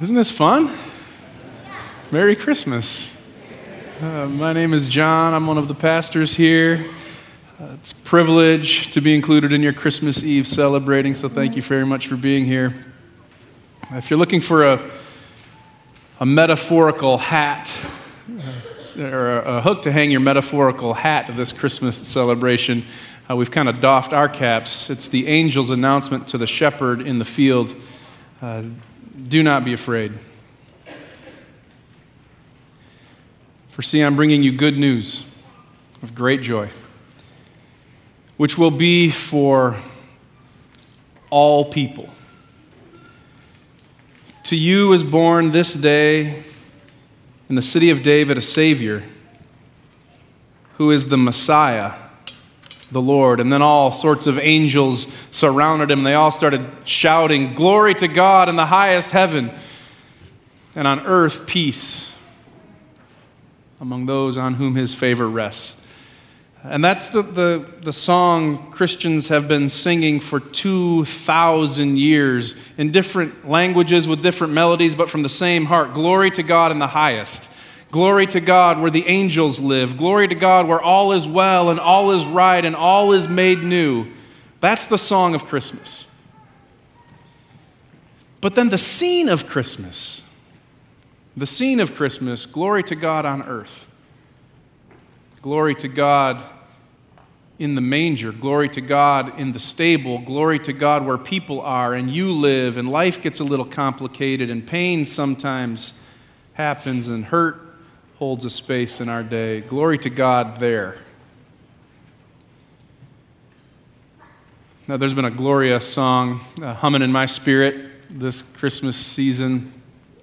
Isn't this fun? Merry Christmas. Uh, my name is John. I'm one of the pastors here. Uh, it's a privilege to be included in your Christmas Eve celebrating, so thank you very much for being here. If you're looking for a, a metaphorical hat, uh, or a, a, hook to hang your metaphorical hat this Christmas celebration, uh, we've kind of doffed our caps. It's the angel's announcement to the shepherd in the field uh, do not be afraid. For see, I'm bringing you good news of great joy, which will be for all people. To you is born this day in the city of David a Savior who is the Messiah the Lord. And then all sorts of angels surrounded him. They all started shouting, Glory to God in the highest heaven, and on earth peace among those on whom his favor rests. And that's the, the, the song Christians have been singing for 2,000 years in different languages with different melodies, but from the same heart. Glory to God in the highest. Glory to God where the angels live. Glory to God where all is well and all is right and all is made new. That's the song of Christmas. But then the scene of Christmas, the scene of Christmas, glory to God on earth. Glory to God in the manger. Glory to God in the stable. Glory to God where people are and you live, and life gets a little complicated, and pain sometimes happens, and hurt holds a space in our day. Glory to God there. Now, there's been a Gloria song uh, humming in my spirit this Christmas season.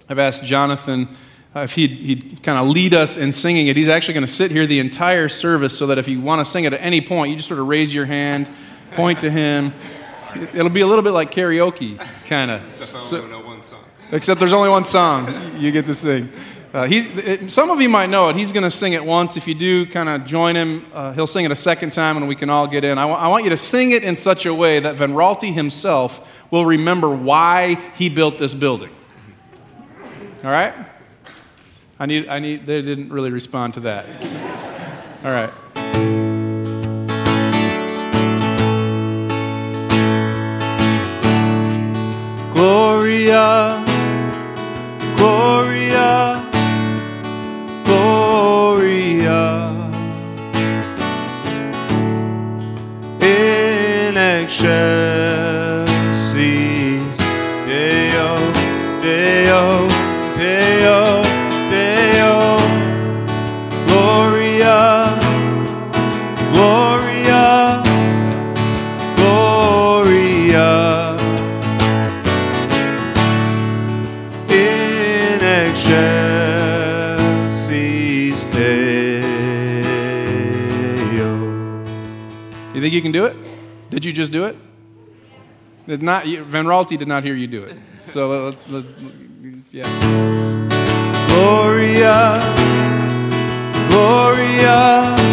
I've asked Jonathan uh, if he'd, he'd kind of lead us in singing it. He's actually going to sit here the entire service so that if you want to sing it at any point, you just sort of raise your hand, point to him. It'll be a little bit like karaoke, kind of. Except, so, except there's only one song you get to sing. Uh, he, it, some of you might know it. He's going to sing it once. If you do, kind of join him. Uh, he'll sing it a second time and we can all get in. I, w- I want you to sing it in such a way that Van himself will remember why he built this building. All right? I need, I need, they didn't really respond to that. All right. Gloria, Gloria. In Did you just do it? Did not, Van Raalte did not hear you do it. So let's, let's yeah. Gloria, Gloria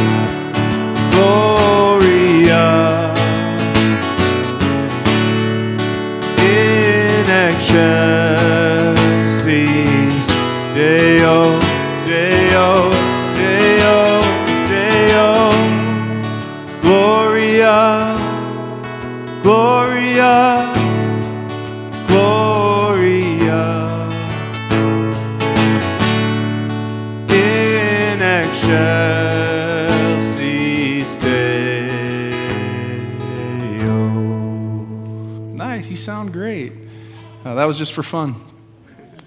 just for fun.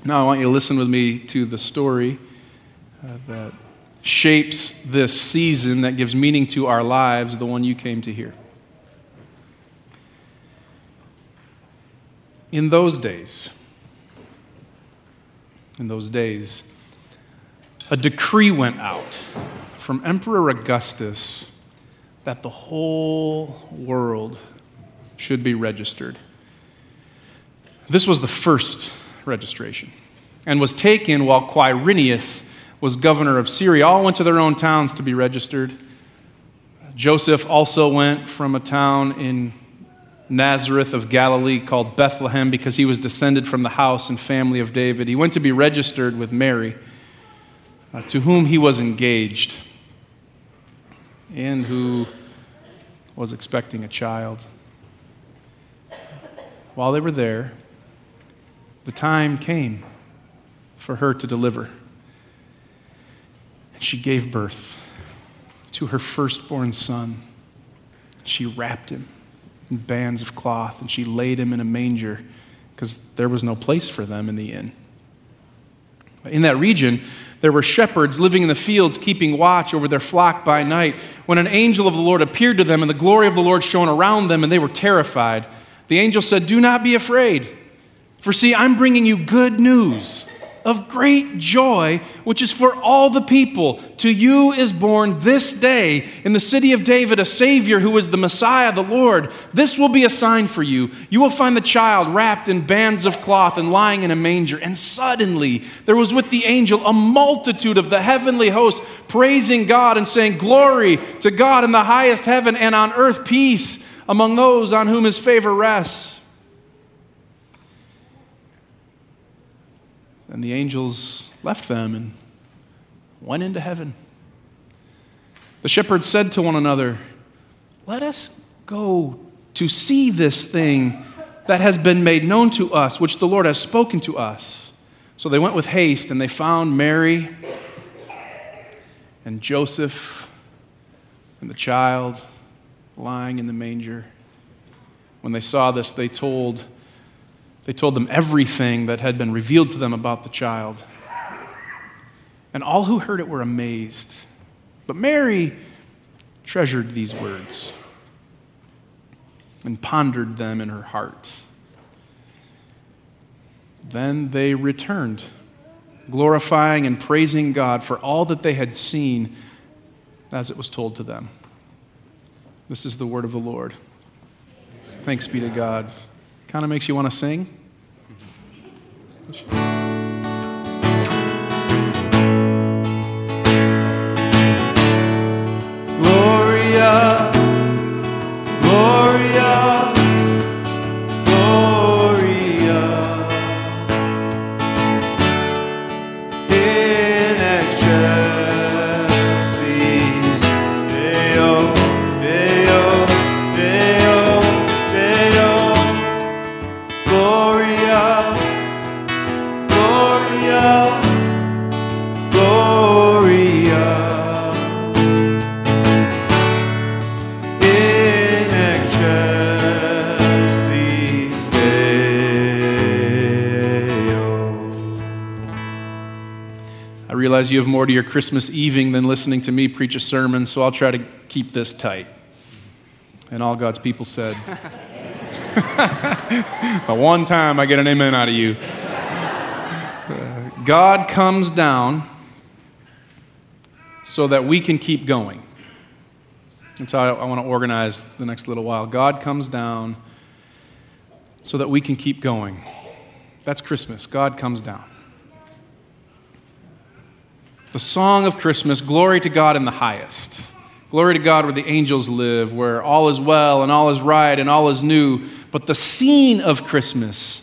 Now I want you to listen with me to the story uh, that shapes this season that gives meaning to our lives, the one you came to hear. In those days, in those days, a decree went out from Emperor Augustus that the whole world should be registered. This was the first registration and was taken while Quirinius was governor of Syria. All went to their own towns to be registered. Joseph also went from a town in Nazareth of Galilee, called Bethlehem, because he was descended from the house and family of David. He went to be registered with Mary, uh, to whom he was engaged, and who was expecting a child. While they were there, the time came for her to deliver. And she gave birth to her firstborn son. She wrapped him in bands of cloth and she laid him in a manger because there was no place for them in the inn. In that region, there were shepherds living in the fields, keeping watch over their flock by night. When an angel of the Lord appeared to them, and the glory of the Lord shone around them, and they were terrified, the angel said, Do not be afraid. For see, I'm bringing you good news of great joy, which is for all the people. To you is born this day in the city of David a Savior who is the Messiah, the Lord. This will be a sign for you. You will find the child wrapped in bands of cloth and lying in a manger. And suddenly there was with the angel a multitude of the heavenly host praising God and saying, Glory to God in the highest heaven and on earth peace among those on whom his favor rests. And the angels left them and went into heaven. The shepherds said to one another, Let us go to see this thing that has been made known to us, which the Lord has spoken to us. So they went with haste and they found Mary and Joseph and the child lying in the manger. When they saw this, they told they told them everything that had been revealed to them about the child. And all who heard it were amazed. But Mary treasured these words and pondered them in her heart. Then they returned, glorifying and praising God for all that they had seen as it was told to them. This is the word of the Lord. Thanks be to God. Kind of makes you want to sing. Gloria, realize you have more to your Christmas evening than listening to me preach a sermon, so I'll try to keep this tight. And all God's people said, The one time I get an amen out of you. Uh, God comes down so that we can keep going. That's how I, I want to organize the next little while. God comes down so that we can keep going. That's Christmas. God comes down. The song of Christmas, glory to God in the highest. Glory to God where the angels live, where all is well and all is right and all is new. But the scene of Christmas,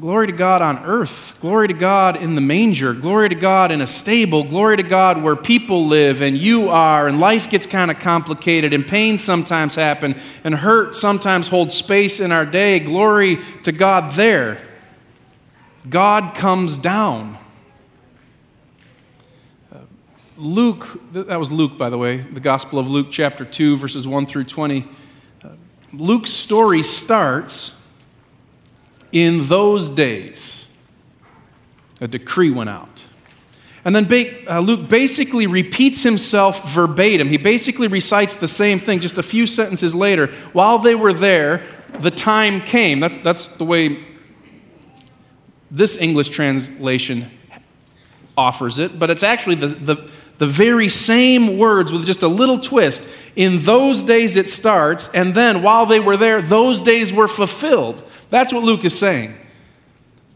glory to God on earth, glory to God in the manger, glory to God in a stable, glory to God where people live and you are, and life gets kind of complicated, and pain sometimes happen, and hurt sometimes holds space in our day. Glory to God there. God comes down. Luke, that was Luke, by the way, the Gospel of Luke, chapter 2, verses 1 through 20. Uh, Luke's story starts in those days. A decree went out. And then uh, Luke basically repeats himself verbatim. He basically recites the same thing just a few sentences later. While they were there, the time came. That's, that's the way this English translation offers it, but it's actually the, the, the very same words with just a little twist. In those days it starts, and then while they were there, those days were fulfilled. That's what Luke is saying.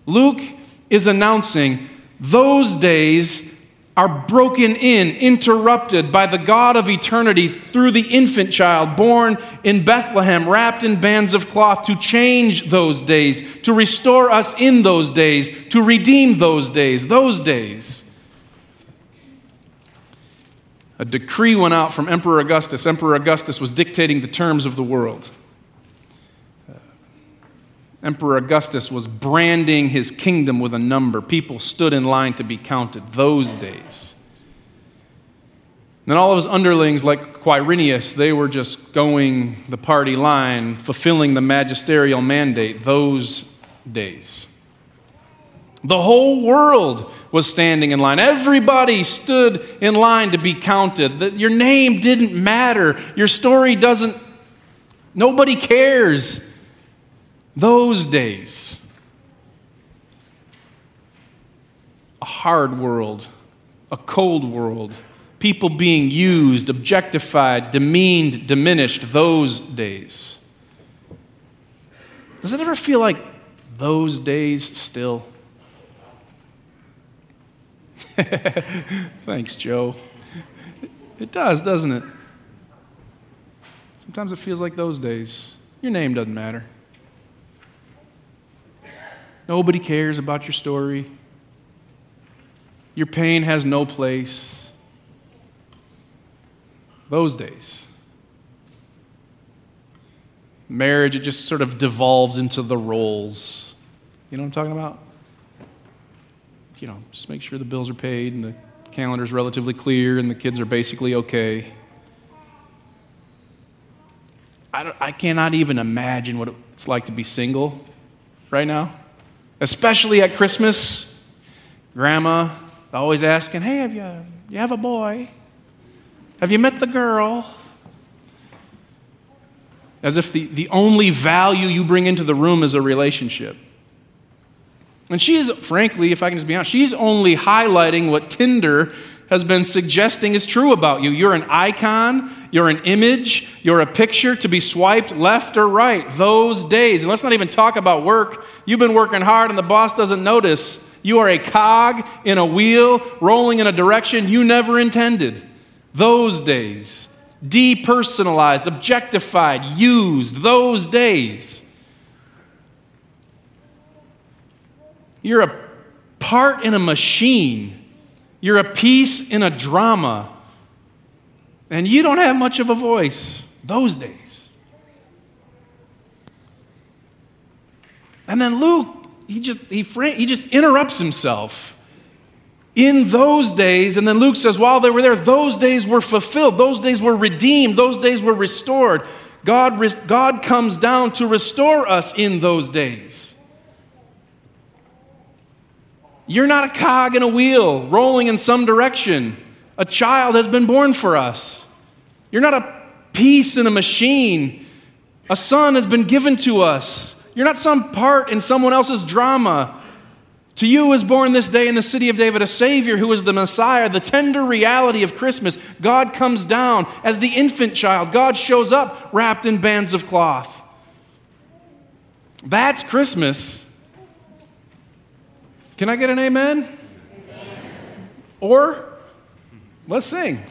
Luke is announcing those days are broken in, interrupted by the God of eternity through the infant child born in Bethlehem, wrapped in bands of cloth to change those days, to restore us in those days, to redeem those days, those days. A decree went out from Emperor Augustus. Emperor Augustus was dictating the terms of the world. Emperor Augustus was branding his kingdom with a number. People stood in line to be counted those days. And then all of his underlings, like Quirinius, they were just going the party line, fulfilling the magisterial mandate those days. The whole world was standing in line. Everybody stood in line to be counted. Your name didn't matter. Your story doesn't, nobody cares those days. A hard world, a cold world, people being used, objectified, demeaned, diminished, those days. Does it ever feel like those days still? Thanks, Joe. It does, doesn't it? Sometimes it feels like those days. Your name doesn't matter. Nobody cares about your story. Your pain has no place. Those days. Marriage, it just sort of devolves into the roles. You know what I'm talking about? You know, just make sure the bills are paid and the calendar's relatively clear and the kids are basically okay. I, I cannot even imagine what it's like to be single right now especially at Christmas. Grandma always asking, Hey, have you, you have a boy? Have you met the girl? As if the, the only value you bring into the room is a relationship. And she's, frankly, if I can just be honest, she's only highlighting what Tinder has been suggesting is true about you. You're an icon, you're an image, you're a picture to be swiped left or right those days. And let's not even talk about work. You've been working hard and the boss doesn't notice. You are a cog in a wheel rolling in a direction you never intended. Those days. Depersonalized, objectified, used. Those days. You're a part in a machine you're a piece in a drama. And you don't have much of a voice those days. And then Luke, he just, he, he just interrupts himself in those days. And then Luke says, while they were there, those days were fulfilled. Those days were redeemed. Those days were restored. God, God comes down to restore us in those days. You're not a cog in a wheel rolling in some direction. A child has been born for us. You're not a piece in a machine. A son has been given to us. You're not some part in someone else's drama. To you is born this day in the city of David a Savior who is the Messiah, the tender reality of Christmas. God comes down as the infant child. God shows up wrapped in bands of cloth. That's Christmas. Can I get an amen? amen. Or let's sing.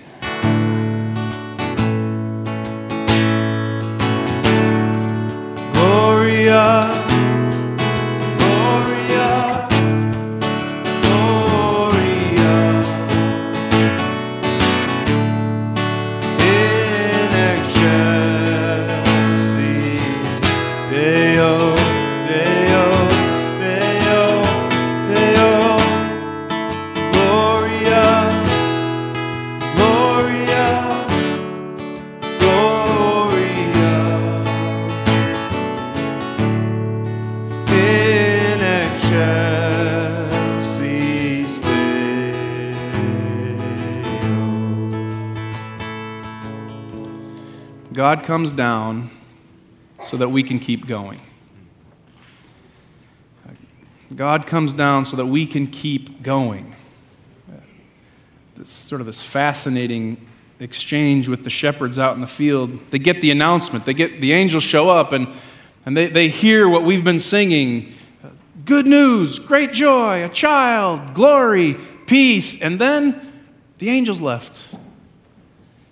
God comes down so that we can keep going. God comes down so that we can keep going. This sort of this fascinating exchange with the shepherds out in the field. They get the announcement, they get the angels show up and, and they, they hear what we've been singing. Good news, great joy, a child, glory, peace. And then The angels left.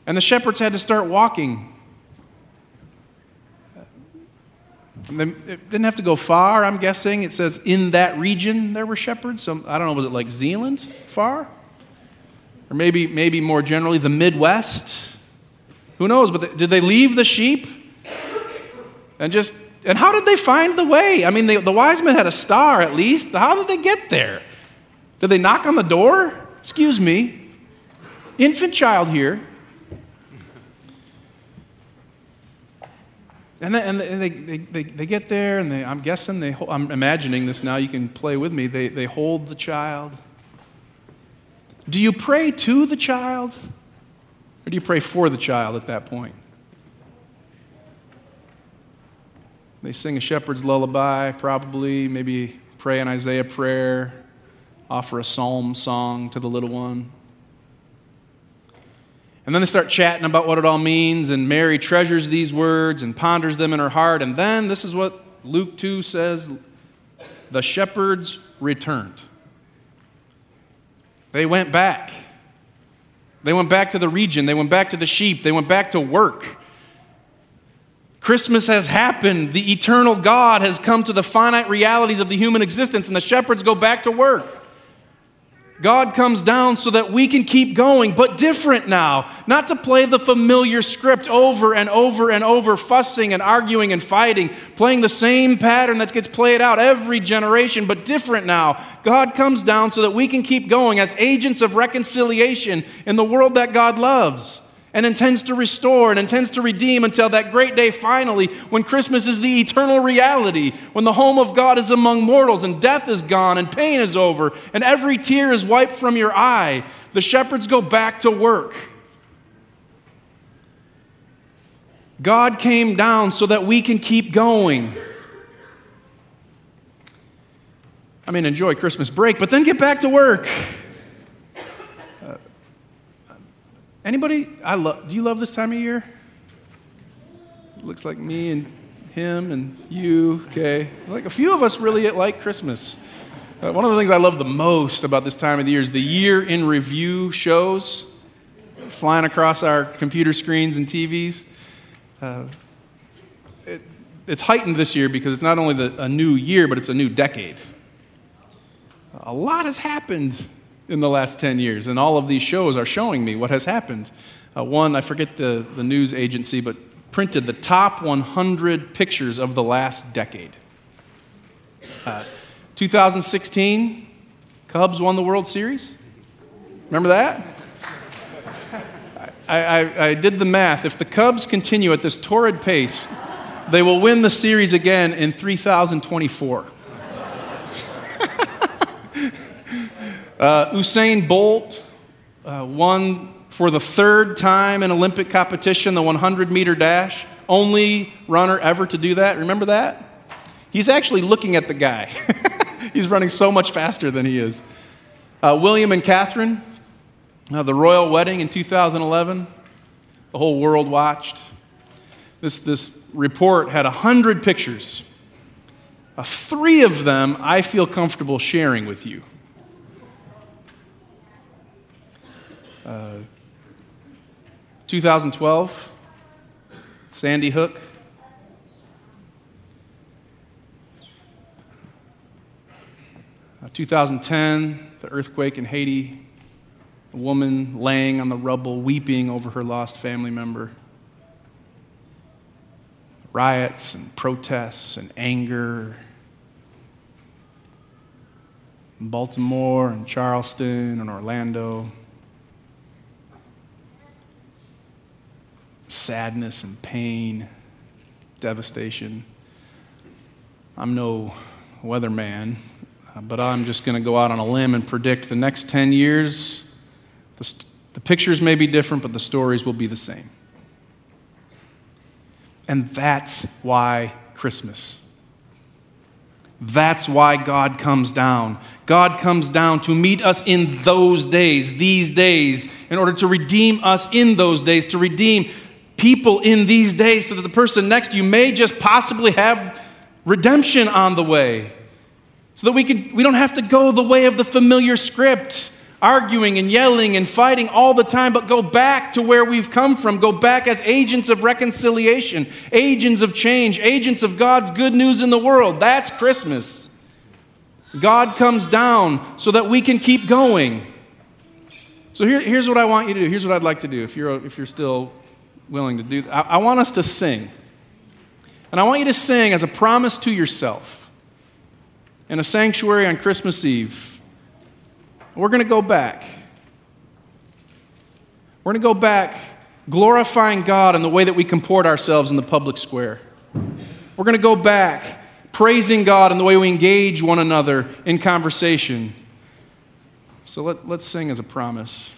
And the shepherds had to start walking. And they- It didn't have to go far, I'm guessing. It says in that region there were shepherds. So I don't know, was it like Zeeland far? Or maybe, maybe more generally, the Midwest? Who knows? But they- did they leave the sheep? And just, and how did they find the way? I mean, they, the wise men had a star at least. How did they get there? Did they knock on the door? Excuse me. Infant child here. And, then, and they, they, they, they get there, and they, I'm guessing they, I'm imagining this now, you can play with me. They, they hold the child. Do you pray to the child? Or do you pray for the child at that point? They sing a shepherd's lullaby, probably, maybe pray an Isaiah prayer, offer a psalm song to the little one. And then they start chatting about what it all means, and Mary treasures these words and ponders them in her heart. And then this is what Luke 2 says the shepherds returned. They went back. They went back to the region, they went back to the sheep, they went back to work. Christmas has happened. The eternal God has come to the finite realities of the human existence, and the shepherds go back to work. God comes down so that we can keep going, but different now. Not to play the familiar script over and over and over, fussing and arguing and fighting, playing the same pattern that gets played out every generation, but different now. God comes down so that we can keep going as agents of reconciliation in the world that God loves and intends to restore and intends to redeem until that great day finally when Christmas is the eternal reality, when the home of God is among mortals and death is gone and pain is over and every tear is wiped from your eye. The shepherds go back to work. God came down so that we can keep going. I mean, enjoy Christmas break, but then get back to work. Anybody? I love. Do you love this time of year? Looks like me and him and you. Okay, like a few of us really like Christmas. Uh, one of the things I love the most about this time of the year is the year in review shows flying across our computer screens and TVs. Uh, it, it's heightened this year because it's not only the, a new year, but it's a new decade. A lot has happened in the last 10 years, and all of these shows are showing me what has happened. Uh, one, I forget the, the news agency, but printed the top 100 pictures of the last decade. Uh, 2016, Cubs won the World Series. Remember that? I, I, I did the math. If the Cubs continue at this torrid pace, they will win the series again in 3024. Uh, Usain Bolt uh, won for the third time in Olympic competition the 100 meter dash. Only runner ever to do that. Remember that? He's actually looking at the guy. He's running so much faster than he is. Uh, William and Catherine, uh, the royal wedding in 2011, the whole world watched. This, this report had 100 pictures. Uh, three of them I feel comfortable sharing with you. Uh, 2012, Sandy Hook. Uh, 2010, the earthquake in Haiti, a woman laying on the rubble, weeping over her lost family member. Riots and protests and anger. In Baltimore and Charleston and Orlando. Sadness and pain, devastation. I'm no weatherman, uh, but I'm just going to go out on a limb and predict the next 10 years. The, st- the pictures may be different, but the stories will be the same. And that's why Christmas. That's why God comes down. God comes down to meet us in those days, these days, in order to redeem us in those days, to redeem people in these days, so that the person next to you may just possibly have redemption on the way. So that we, can, we don't have to go the way of the familiar script arguing and yelling and fighting all the time, but go back to where we've come from. Go back as agents of reconciliation, agents of change, agents of God's good news in the world. That's Christmas. God comes down so that we can keep going. So here, here's what I want you to do. Here's what I'd like to do if you're, if you're still willing to do that. I, I want us to sing. And I want you to sing as a promise to yourself in a sanctuary on Christmas Eve. We're going to go back. We're going to go back glorifying God in the way that we comport ourselves in the public square. We're going to go back praising God in the way we engage one another in conversation. So let, let's sing as a promise.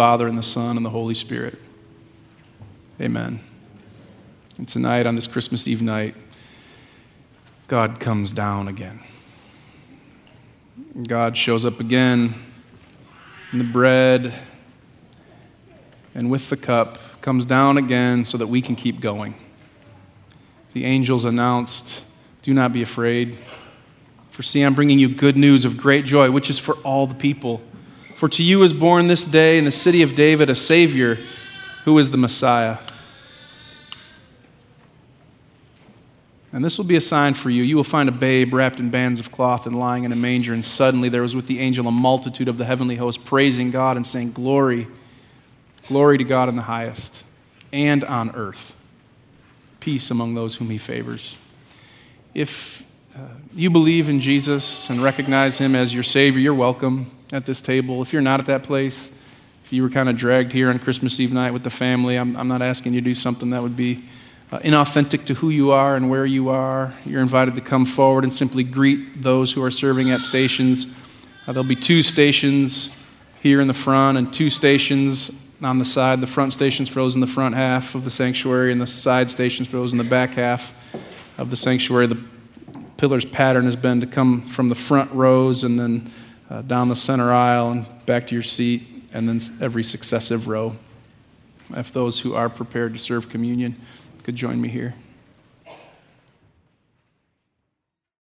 Father, and the Son, and the Holy Spirit. Amen. And tonight, on this Christmas Eve night, God comes down again. God shows up again in the bread and with the cup, comes down again so that we can keep going. The angels announced, Do not be afraid. For see, I'm bringing you good news of great joy, which is for all the people. For to you is born this day in the city of David a Savior who is the Messiah. And this will be a sign for you. You will find a babe wrapped in bands of cloth and lying in a manger. And suddenly there was with the angel a multitude of the heavenly host praising God and saying, Glory, glory to God in the highest, and on earth, peace among those whom he favors. If you believe in Jesus and recognize him as your Savior, you're welcome at this table. If you're not at that place, if you were kind of dragged here on Christmas Eve night with the family, I'm, I'm not asking you to do something that would be uh, inauthentic to who you are and where you are. You're invited to come forward and simply greet those who are serving at stations. Uh, there'll be two stations here in the front and two stations on the side. The front stations for those in the front half of the sanctuary, and the side stations for those in the back half of the sanctuary. The pillar's pattern has been to come from the front rows and then uh, down the center aisle and back to your seat, and then every successive row. If those who are prepared to serve communion could join me here.